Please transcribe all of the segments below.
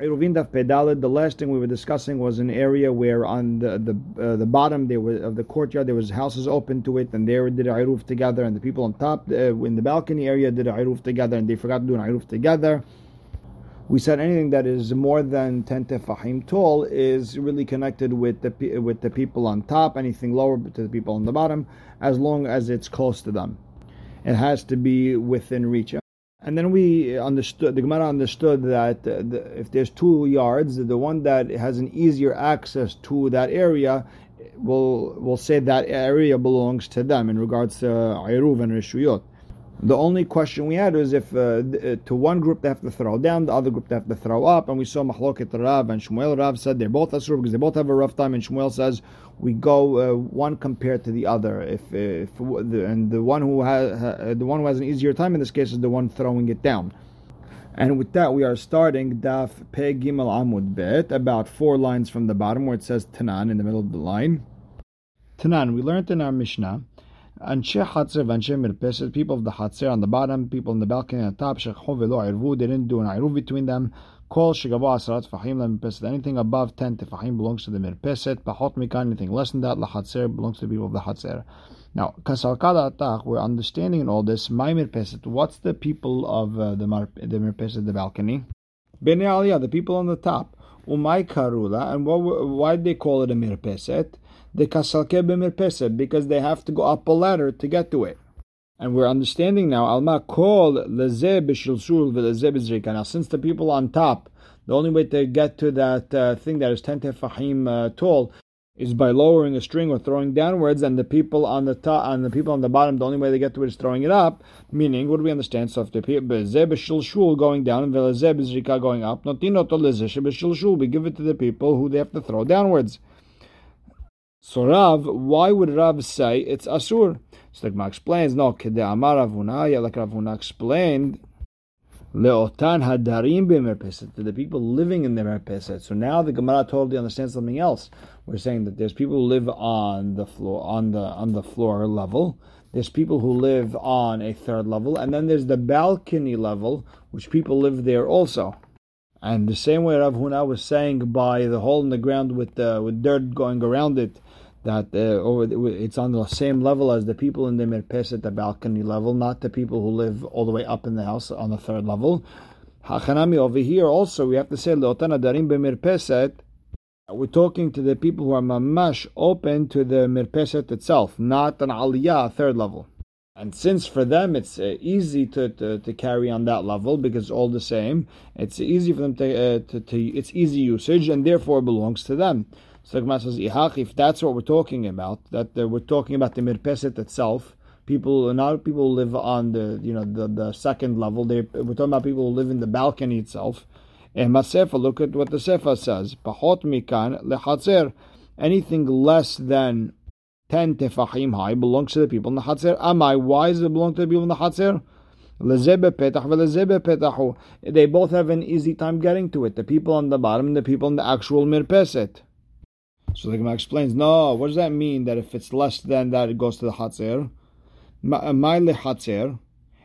Iruvin Daf the last thing we were discussing was an area where on the the uh, the bottom there was of the courtyard there was houses open to it, and they did a Iruf together, and the people on top uh, in the balcony area did a Iruf together, and they forgot to do an Iruf together. We said anything that is more than ten tefahim tall is really connected with the with the people on top. Anything lower to the people on the bottom, as long as it's close to them, it has to be within reach. And then we understood, the Gemara understood that uh, the, if there's two yards, the one that has an easier access to that area will will say that area belongs to them in regards to Ayruv and Rishuyot. The only question we had was if uh, uh, to one group they have to throw down, the other group they have to throw up, and we saw Mahloket Rav and Shmuel Rav said they're both Asur because they both have a rough time, and Shmuel says we go uh, one compared to the other. If, if and the one who has uh, the one who has an easier time in this case is the one throwing it down. And with that, we are starting Daf Pe Gimel Amud Bet, about four lines from the bottom where it says Tanan in the middle of the line. Tanan, we learned in our Mishnah Anshe Hatzer Anshe Mirpeset, people of the Hatzer on the bottom, people in the balcony on the top, Shekhu Velo Irvu, they didn't do an Irvu between them. Kol Shegavo Asarat Fahim Mirpeset, anything above 10 Tefahim belongs to the Mirpeset, Pahot Mikan, anything less than that, La Hatzer belongs to the people of the Hatzer. Now, Kasalkada Atach, we're understanding in all this, my Mirpeset, what's the people of uh, the, Mar- the Mirpeset, the balcony? Bnei Aliyah, the people on the top. Umay Karula, and what, why did they call it a Mirpeset? The kasalke b'mirpesa because they have to go up a ladder to get to it. And we're understanding now, alma kol leze b'shilshul v'leze b'zrika. Now, since the people on top, the only way to get to that uh, thing that is ten tefahim uh, tall is by lowering a string or throwing downwards, and the people on the top and the people on the bottom, the only way they get to it is throwing it up. Meaning, what do we understand? So if the shul going down and going up, we give it to the people who they have to throw downwards. So Rav, why would Rav say it's Asur? So the Gemara explains, no, Kede Amar Rav Huna, like Rav Huna explained, Leotan Hadarim b'merpeset, to the people living in the merpeset. So now the Gemara totally understands something else. We're saying that there's people who live on the floor, on the on the floor level. There's people who live on a third level, and then there's the balcony level, which people live there also. And the same way Rav Huna was saying by the hole in the ground with uh, with dirt going around it, that uh, over it's on the same level as the people in the mirpes the balcony level, not the people who live all the way up in the house on the third level. Hachanami over here also we have to say leotana darim b'mirpeset. We're talking to the people who are mamash open to the mirpeset itself, not an aliyah third level. And since for them it's uh, easy to, to, to, carry on that level because all the same, it's easy for them to, uh, to, to, it's easy usage and therefore belongs to them. So the says, if that's what we're talking about, that we're talking about the mirpeset itself, people not people live on the you know the, the second level. They we're talking about people who live in the balcony itself. And Masefa, look at what the Sefa says. Pachot mikan lechatzer. Anything less than 10 tefahim high belongs to the people in the Hatzer. Amai, why does it belong to the people in the Hatzer? They both have an easy time getting to it. The people on the bottom and the people in the actual mirpeset. So the Gemara explains, no, what does that mean that if it's less than that, it goes to the Hatzer? Ma'ile Hatzer.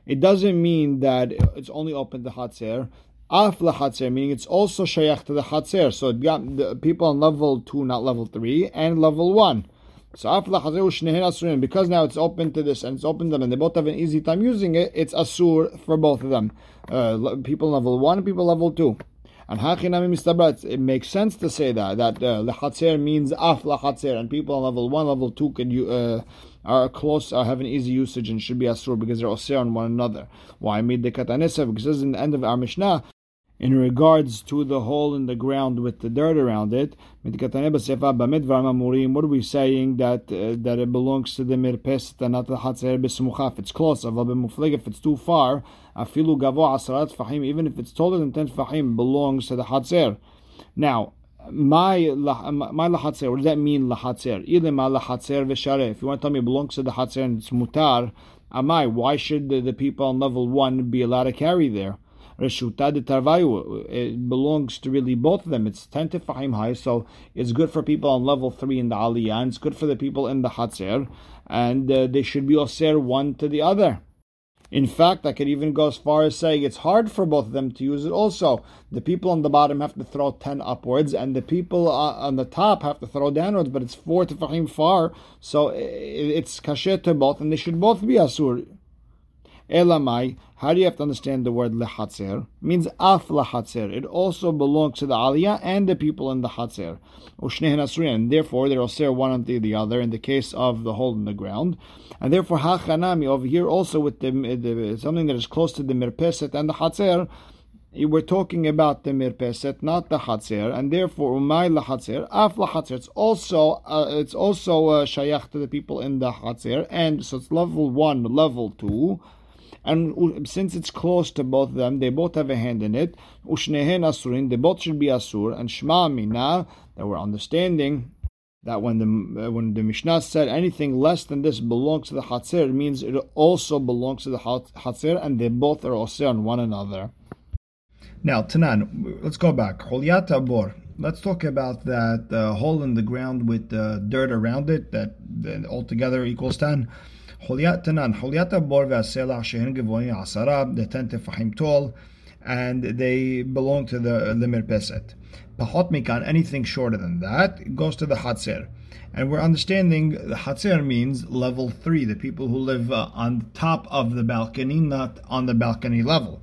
It doesn't mean that it's only open to Hatzer. Af Hatzer, meaning it's also Shayach to the Hatzer. So it got the people on level 2, not level 3, and level 1. So because now it's open to this and it's open to them and they both have an easy time using it, it's asur for both of them. Uh, people level one, people level two. And hachinami mistabrat, it makes sense to say that that uh, means af lechatzer, and people on level one, level two can you uh, are close, are have an easy usage and should be asur because they're osir on one another. Why made the katanesa? Because in the end of our mishnah in regards to the hole in the ground with the dirt around it. What are we saying that uh, that it belongs to the mirpes and not the hatzer b'smucha? It's close, if it's too far, asarat fahim, even if it's taller than ten fahim, belongs to the hatzer. Now, my my lahatzer. What does that mean lahatzer? Ilema lahatzer v'shareh. If you want to tell me it belongs to the hatzer and it's mutar, amai. Why should the, the people on level one be allowed to carry there? Reshuta de Tarvayu. It belongs to really both of them. It's 10 tefahim high, so it's good for people on level 3 in the Aliyah, and it's good for the people in the Hatzer, and uh, they should be Oser one to the other. In fact, I could even go as far as saying it's hard for both of them to use it also. The people on the bottom have to throw 10 upwards, and the people uh, on the top have to throw downwards, but it's 4 tefachim far, so it's kasher to both, and they should both be asur. Elamai, how do you have to understand the word lehatzer? Means af lehatzer. It also belongs to the aliyah and the people in the hatzer. Ushnehen asrin, and therefore they're osir one unto the other in the case of the hole in the ground. And therefore hachanami over here also with the, the something that is close to the mirpeset and the hatzer, we're talking about the mirpeset, not the hatzer, and therefore umay lahatzer, af lahatzer. It's also uh, it's also uh, shayach to the people in the hatzer, and so it's level one, level two. And since it's close to both of them, they both have a hand in it. Ushnehen asurin, they both should be asur. And shma mina, that we're understanding that when the when the Mishnah said anything less than this belongs to the Hatzir, it means it also belongs to the Hatzir, and they both are osir on one another. Now, Tanan, let's go back. Holyata bor. Let's talk about that uh, hole in the ground with uh, dirt around it that, that altogether equals 10. Tanan, Holyata bor ve'asela shehen gevoyin asara, the 10 tefahim tall, and they belong to the limir peset. Pahot mikan, anything shorter than that, goes to the Hatzer. And we're understanding the Hatzer means level three, the people who live uh, on top of the balcony, not on the balcony level.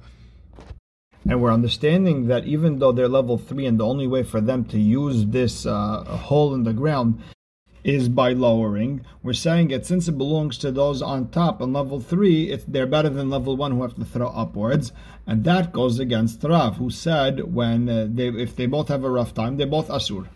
And we're understanding that even though they're level three, and the only way for them to use this uh, hole in the ground is by lowering. We're saying that since it belongs to those on top on level three, it's they're better than level one who have to throw upwards, and that goes against Rav, who said when uh, they if they both have a rough time, they're both asur.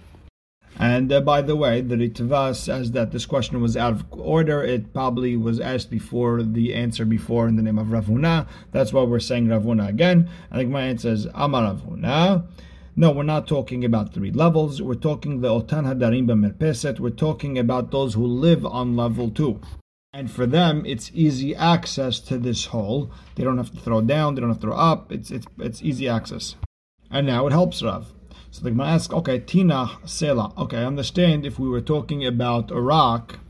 And uh, by the way, the Ritva says that this question was out of order. It probably was asked before the answer before in the name of Rav Huna. That's why we're saying Rav Huna again. I think my answer is Amar Rav Huna. No, we're not talking about three levels. We're talking the Otan Hadarim B'Merpeset. We're talking about those who live on level two. And for them, it's easy access to this hole. They don't have to throw down, they don't have to throw up. It's it's it's easy access. And now it helps Rav. So the Gemara asks, okay, Tina Sela. Okay, I understand if we were talking about a rock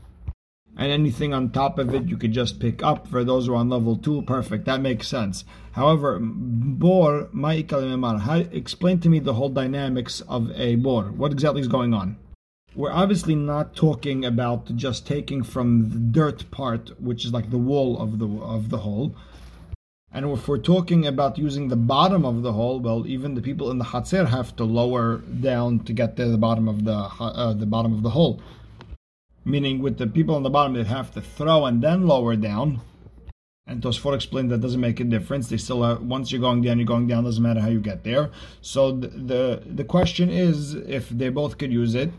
and anything on top of it you could just pick up for those who are on level two. Perfect, that makes sense. However, bor ma'ikal explain to me the whole dynamics of a bor. What exactly is going on? We're obviously not talking about just taking from the dirt part, which is like the wall of the of the hole. And if we're talking about using the bottom of the hole, well, even the people in the Hatzer have to lower down to get to the bottom of the uh, the bottom of the hole meaning with the people on the bottom, they have to throw and then lower down. And Tosfot explained that doesn't make a difference. They still once you're going down, you're going down. Doesn't matter how you get there. So the the, the question is, if they both could use it,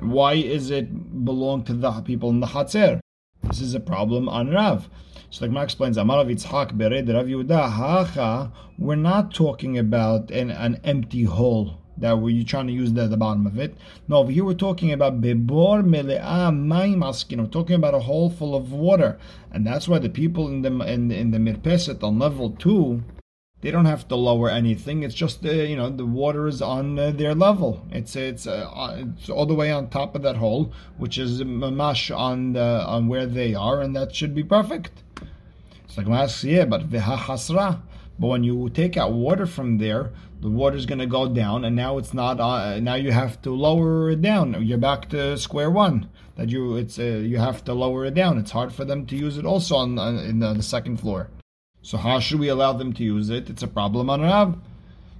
why is it belong to the people in the Hatzer? This is a problem on Rav. So like Mark explains, Amarav Yitzhak Bered Rav Yehuda Hacha. We're not talking about an, an empty hole that were you trying to use the, the bottom of it. No, over here we're talking about bebor mele'a mayim askin. We're talking about a hole full of water, and that's why the people in the in, in the mirpeset on level two, they don't have to lower anything. It's just uh, you know the water is on uh, their level. It's it's uh, it's all the way on top of that hole, which is mamash on the, on where they are, and that should be perfect. It's like last year, but v'ha hasra. But when you take out water from there, the water is going to go down, and now it's not. Uh, now you have to lower it down. You're back to square one. That you it's uh, you have to lower it down. It's hard for them to use it also on, on in the, the, second floor. So how should we allow them to use it? It's a problem on Rav.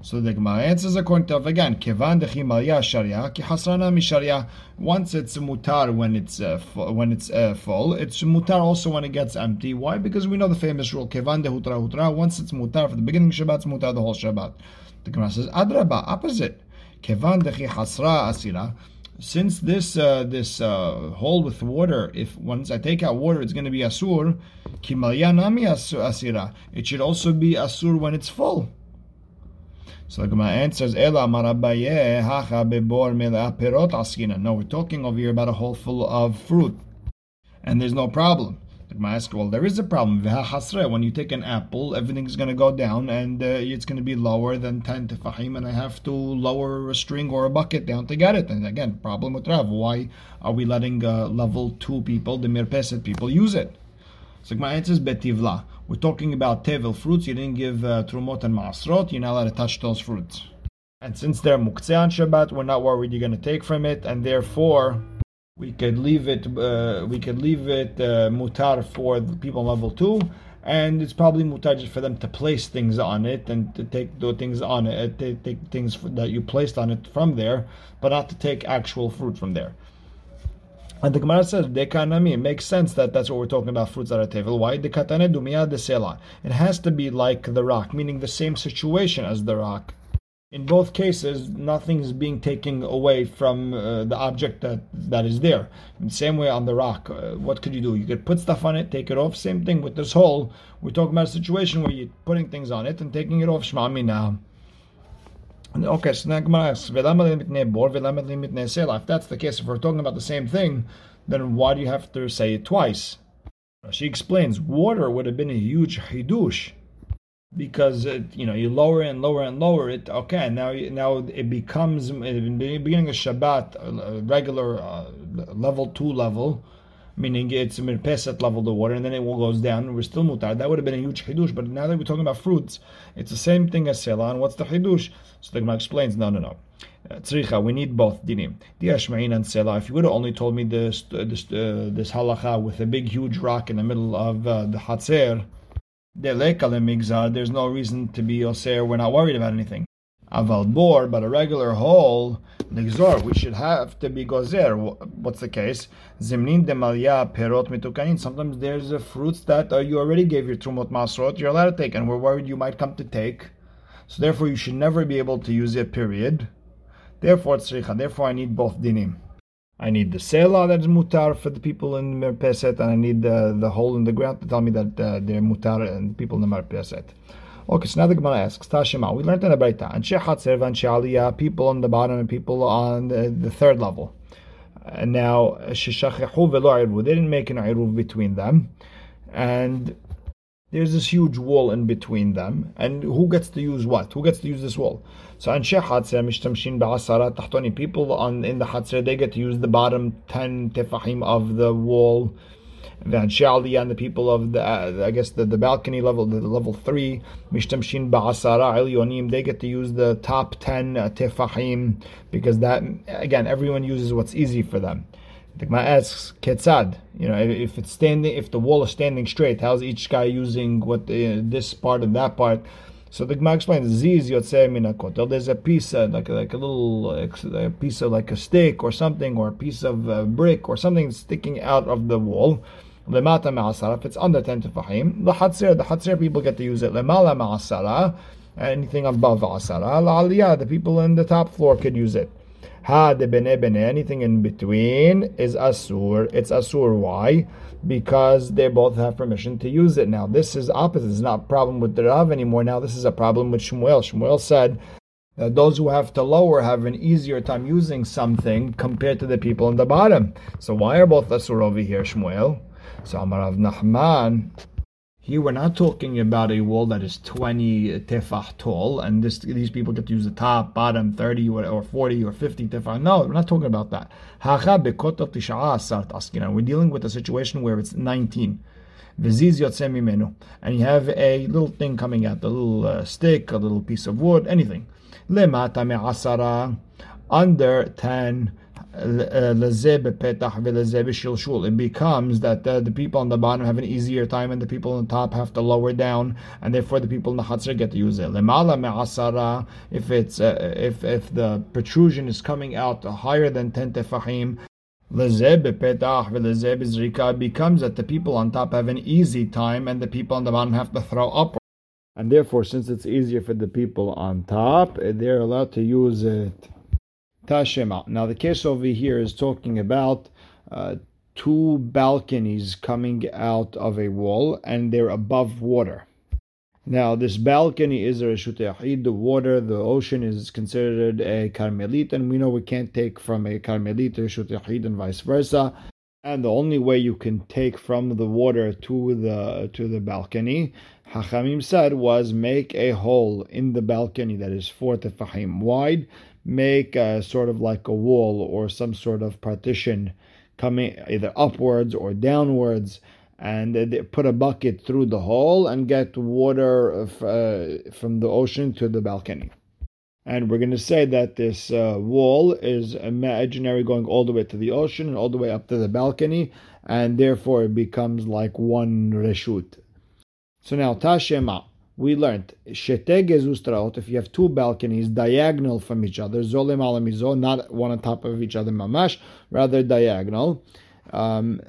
So the Gemara answers according to again, Kevan dechimalya sharia ki hasrana misharia. Once it's mutar when it's uh, when it's uh, full, it's mutar also when it gets empty. Why? Because we know the famous rule Kevan dehutra hutra. Once it's mutar for the beginning Shabbat, it's mutar the whole Shabbat. The Gemara says adraba, opposite. Kevan dechi hasra asira. Since this uh, this uh, hole with water, if once I take out water, it's going to be asur. Kimalya nami asira. It should also be asur when it's full. So the Gemara answers, Ela marabaye hacha bebor perot askina. No, we're talking over here about a hole full of fruit. And there's no problem. The Gemara asks, well, there is a problem. When you take an apple, everything's going to go down and uh, it's going to be lower than 10 tefahim, and I have to lower a string or a bucket down to get it. And again, problem with Rav. Why are we letting uh, level 2 people, the mirpeset people, use it? So my answer is betivla. We're talking about tevel fruits. You didn't give uh, trumot and maasrot. You're not allowed to touch those fruits. And since they're muktzeh on Shabbat, we're not worried you're going to take from it, and therefore we could leave it. Uh, we could leave it uh, mutar for the people level two, and it's probably mutar just for them to place things on it and to take the things on it, to take things that you placed on it from there, but not to take actual fruit from there. And the Gemara says, Dekanami, it makes sense that that's what we're talking about, fruits that are tevel. Why? Dekatane dumia de sela. It has to be like the rock, meaning the same situation as the rock. In both cases, nothing is being taken away from uh, the object that, that is there. Same way on the rock, uh, what could you do? You could put stuff on it, take it off. Same thing with this hole. We're talking about a situation where you're putting things on it and taking it off. Shmami now. Okay, so now Gemara asks, If that's the case, if we're talking about the same thing, then why do you have to say it twice? She explains, water would have been a huge hidush because it, you know you lower and lower and lower it. Okay, now now it becomes in the beginning of Shabbat regular uh, level two level, meaning it's mirpeset level the water, and then it goes down. We're still mutar. That would have been a huge hidush. But now that we're talking about fruits, it's the same thing as selah. And what's the hidush? So the Gemara explains, no, no, no. Uh, tzricha, we need both dinim. Diashmain and selah. If you would have only told me this this uh, this halacha with a big huge rock in the middle of uh, the hatzer there's no reason to be oser, we're not worried about anything. Aval bor, but a regular hole, ligzor, we should have to be gozer. What's the case? Zimnin demalya perot mitukanin. Sometimes there's a fruits that uh, you already gave your trumot masrot, you're allowed to take, and we're worried you might come to take. So therefore, you should never be able to use it, period. Therefore, tzricha. Therefore, I need both dinim. I need the sela that is mutar for the people in Merpeset, and I need the, the hole in the ground to tell me that uh, they're mutar and people in the Merpeset. Okay, so now the Gemara asks, Tashima, we learned in the Baita, and Shechatzer and Aliyah, people on the bottom and people on the, the third level. And now, Sheshachehu velo they didn't make an iruv between them. And there's this huge wall in between them, and who gets to use what? Who gets to use this wall? So anshe hatzir mishtamshin ba'asara tahtoni. People on in the hatzir they get to use the bottom ten tefahim of the wall. The anshe and the people of the uh, I guess the, the balcony level, the, level three mishtamshin ba'asara elyonim. They get to use the top ten uh, tefahim because that again everyone uses what's easy for them. The Gemara asks, "Ketzad." You know, if it's standing, if the wall is standing straight, how's each guy using what the, this part and that part? So the Gemara explains, "Ziz yotzei min There's a piece, uh, like like a little a piece of like a stick or something, or a piece of uh, brick or something sticking out of the wall. Lemata ma'asara. If it's under ten tefahim, the hatzir, the hatzir people get to use it. Lemala ma'asara. Anything above asara, la the people in the top floor could use it. Ha de bene bene, anything in between is asur. It's asur. Why? Because they both have permission to use it. Now, this is opposite. It's not a problem with the Rav anymore. Now, this is a problem with Shmuel. Shmuel said that those who have to lower have an easier time using something compared to the people in the bottom. So, why are both asur over here, Shmuel? So, Amarav Nachman here we're not talking about a wall that is 20 tefach tall, and this, these people get to use the top, bottom, 30 or 40 or 50 tefach. No, we're not talking about that. We're dealing with a situation where it's 19. And you have a little thing coming out, a little uh, stick, a little piece of wood, anything. Under 10 it becomes that uh, the people on the bottom have an easier time and the people on the top have to lower down, and therefore the people in the chatzar get to use it. If it's uh, if if the protrusion is coming out higher than ten tefahim, it becomes that the people on top have an easy time and the people on the bottom have to throw up. And therefore, since it's easier for the people on top, they're allowed to use it. Tashema. Now the case over here is talking about uh, two balconies coming out of a wall and they're above water. Now this balcony is a Reshut the water, the ocean is considered a Carmelit, and we know we can't take from a Carmelit to Reshut and vice versa. And the only way you can take from the water to the to the balcony, Hachamim said, was make a hole in the balcony that is four tefahim wide, make a, sort of like a wall or some sort of partition coming either upwards or downwards, and they put a bucket through the hole and get water uh, from the ocean to the balcony. And we're going to say that this uh, wall is imaginary going all the way to the ocean and all the way up to the balcony, and therefore it becomes like one reshut. So now, Tashema, we learned, if you have two balconies diagonal from each other, zolem alamizo, not one on top of each other, mamash, rather diagonal, um.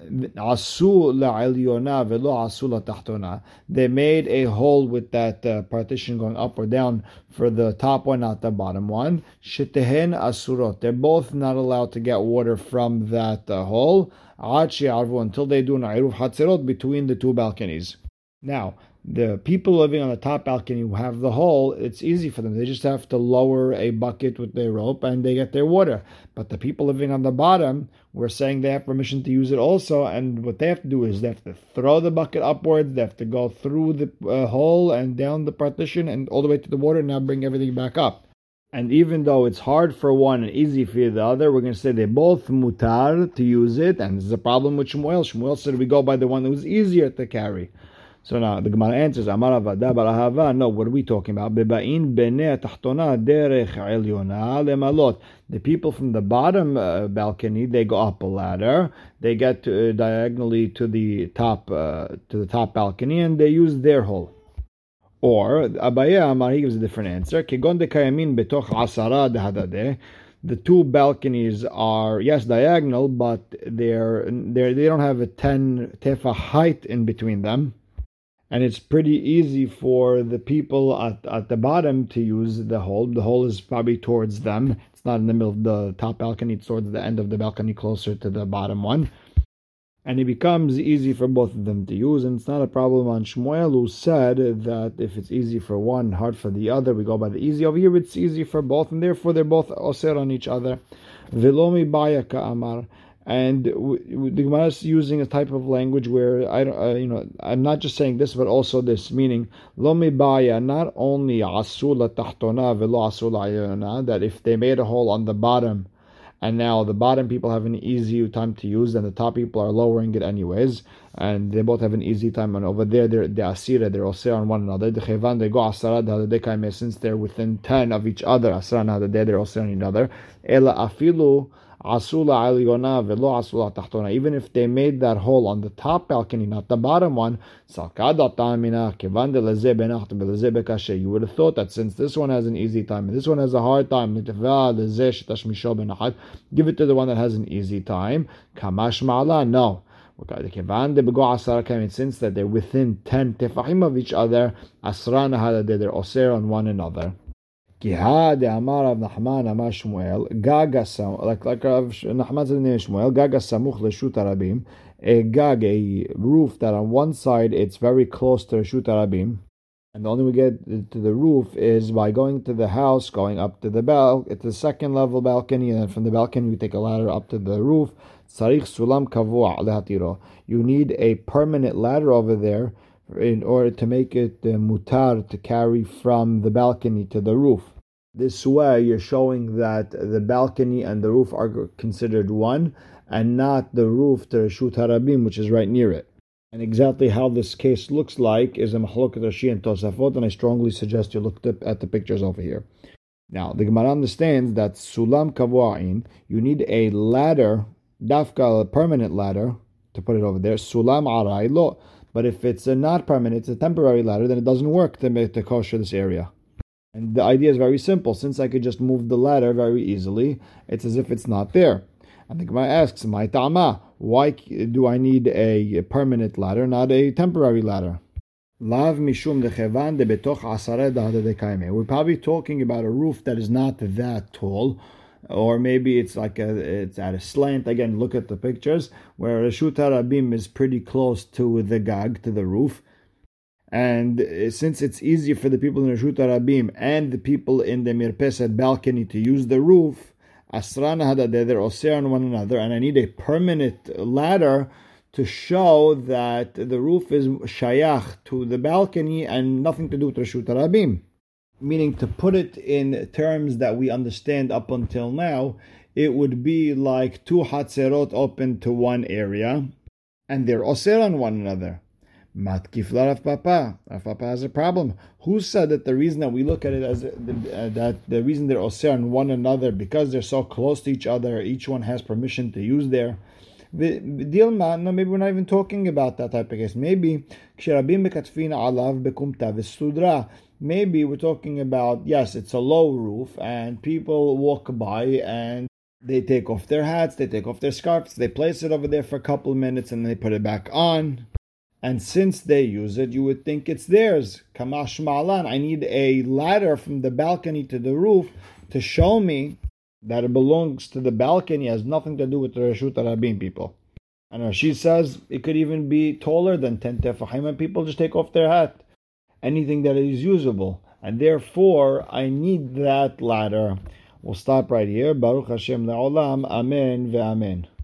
They made a hole with that uh, partition going up or down for the top one, not the bottom one. Shitehen asurot. They're both not allowed to get water from that uh, hole until they do an iruf between the two balconies. Now, the people living on the top balcony who have the hole, it's easy for them. They just have to lower a bucket with their rope and they get their water. But the people living on the bottom, we're saying they have permission to use it also. And what they have to do is they have to throw the bucket upwards, they have to go through the uh, hole and down the partition and all the way to the water and now bring everything back up. And even though it's hard for one and easy for the other, we're going to say they both mutar to use it. And this is a problem with Shmuel. Shmuel said we go by the one was easier to carry. So now the Gemara answers, Amar Rav Ada bar Ahava. No, what are we talking about? Bebain bene tachtona derech elyona lemalot. The people from the bottom uh, balcony, they go up a ladder. They get to, uh, diagonally to the top uh, to the top balcony, and they use their hole. Or Abaye Amar, he gives a different answer. Kegon de kayamin betoch asara dehadadeh the two balconies are yes diagonal, but they're, they're they don't have a ten tefa height in between them and it's pretty easy for the people at, at the bottom to use the hole. The hole is probably towards them. It's not in the middle of the top balcony, it's towards the end of the balcony, closer to the bottom one. And it becomes easy for both of them to use, and it's not a problem on Shmuel, who said that if it's easy for one, hard for the other, we go by the easy. Over here, it's easy for both, and therefore they're both osir on each other. Bayaka amar and the Gemara is using a type of language where I don't, uh, you know, I'm not just saying this, but also this meaning lo baya not only asula tahtona velo asula that if they made a hole on the bottom, and now the bottom people have an easy time to use, and the top people are lowering it anyways, and they both have an easy time. And over there, they're the asira, they're osir on one another. The chevan they go asara since they're within ten of each other. Asara they're osir on each other. Ela afilu asula aliyona velo asula tachtona. Even if they made that hole on the top balcony, not the bottom one, you would have thought that since this one has an easy time and this one has a hard time, give it to the one that has an easy time. Kamash ma'ala, no. Since that they're within 10 tefahim of each other, asrana they're oser on one another. Gihad Amar Rav Nachman Amar Shmuel Gaga Sam like like Rav Nachman said in Shmuel Gaga Samuch Leshut Arabim a gag a roof that on one side it's very close to Reshut Arabim and the only way we get to the roof is by going to the house, going up to the bell, at the second level balcony, and then from the balcony we take a ladder up to the roof. Sarich sulam kavua. You need a permanent ladder over there in order to make it uh, mutar to carry from the balcony to the roof. This way, you're showing that the balcony and the roof are considered one, and not the roof to Reshut Harabim, which is right near it. And exactly how this case looks like is a Mahlokat Rashi and Tosafot, and I strongly suggest you look at the pictures over here. Now, the Gemara understands that Sulam Kavua'in, you need a ladder, dafka, a permanent ladder, to put it over there. Sulam Arai Lo. But if it's a not permanent, it's a temporary ladder, then it doesn't work to make the kosher this area. And the idea is very simple. Since I could just move the ladder very easily, it's as if it's not there. And the Gemara asks, "My tama, why do I need a permanent ladder, not a temporary ladder?" Lav mishum We're probably talking about a roof that is not that tall, or maybe it's like a, it's at a slant. Again, look at the pictures where Reshut Rabim is pretty close to the gag, to the roof. And uh, since it's easier for the people in the Reshut Rabim and the people in the Mirpeset balcony to use the roof, Asrana Hadadeh, they're osir on one another, and I need a permanent ladder to show that the roof is shayach to the balcony and nothing to do with Reshut Rabim meaning to put it in terms that we understand up until now, it would be like two hatzerot open to one area, and they're osir on one another. Matkif Rav Papa. Rav Papa has a problem. Who said that the reason that we look at it as uh, that the reason they're osir on one another because they're so close to each other, each one has permission to use their Dilma, no, maybe we're not even talking about that type of case. Maybe Maybe we're talking about yes, it's a low roof, and people walk by and they take off their hats, they take off their scarves, they place it over there for a couple of minutes, and then they put it back on. And since they use it, you would think it's theirs. Kamash Malan, I need a ladder from the balcony to the roof to show me that it belongs to the balcony, has nothing to do with the Reshut Rabim people. And she says it could even be taller than 10 tefachim, and people just take off their hat. Anything that is usable. And therefore, I need that ladder. We'll stop right here. Baruch Hashem la'olam. Amen ve'amen.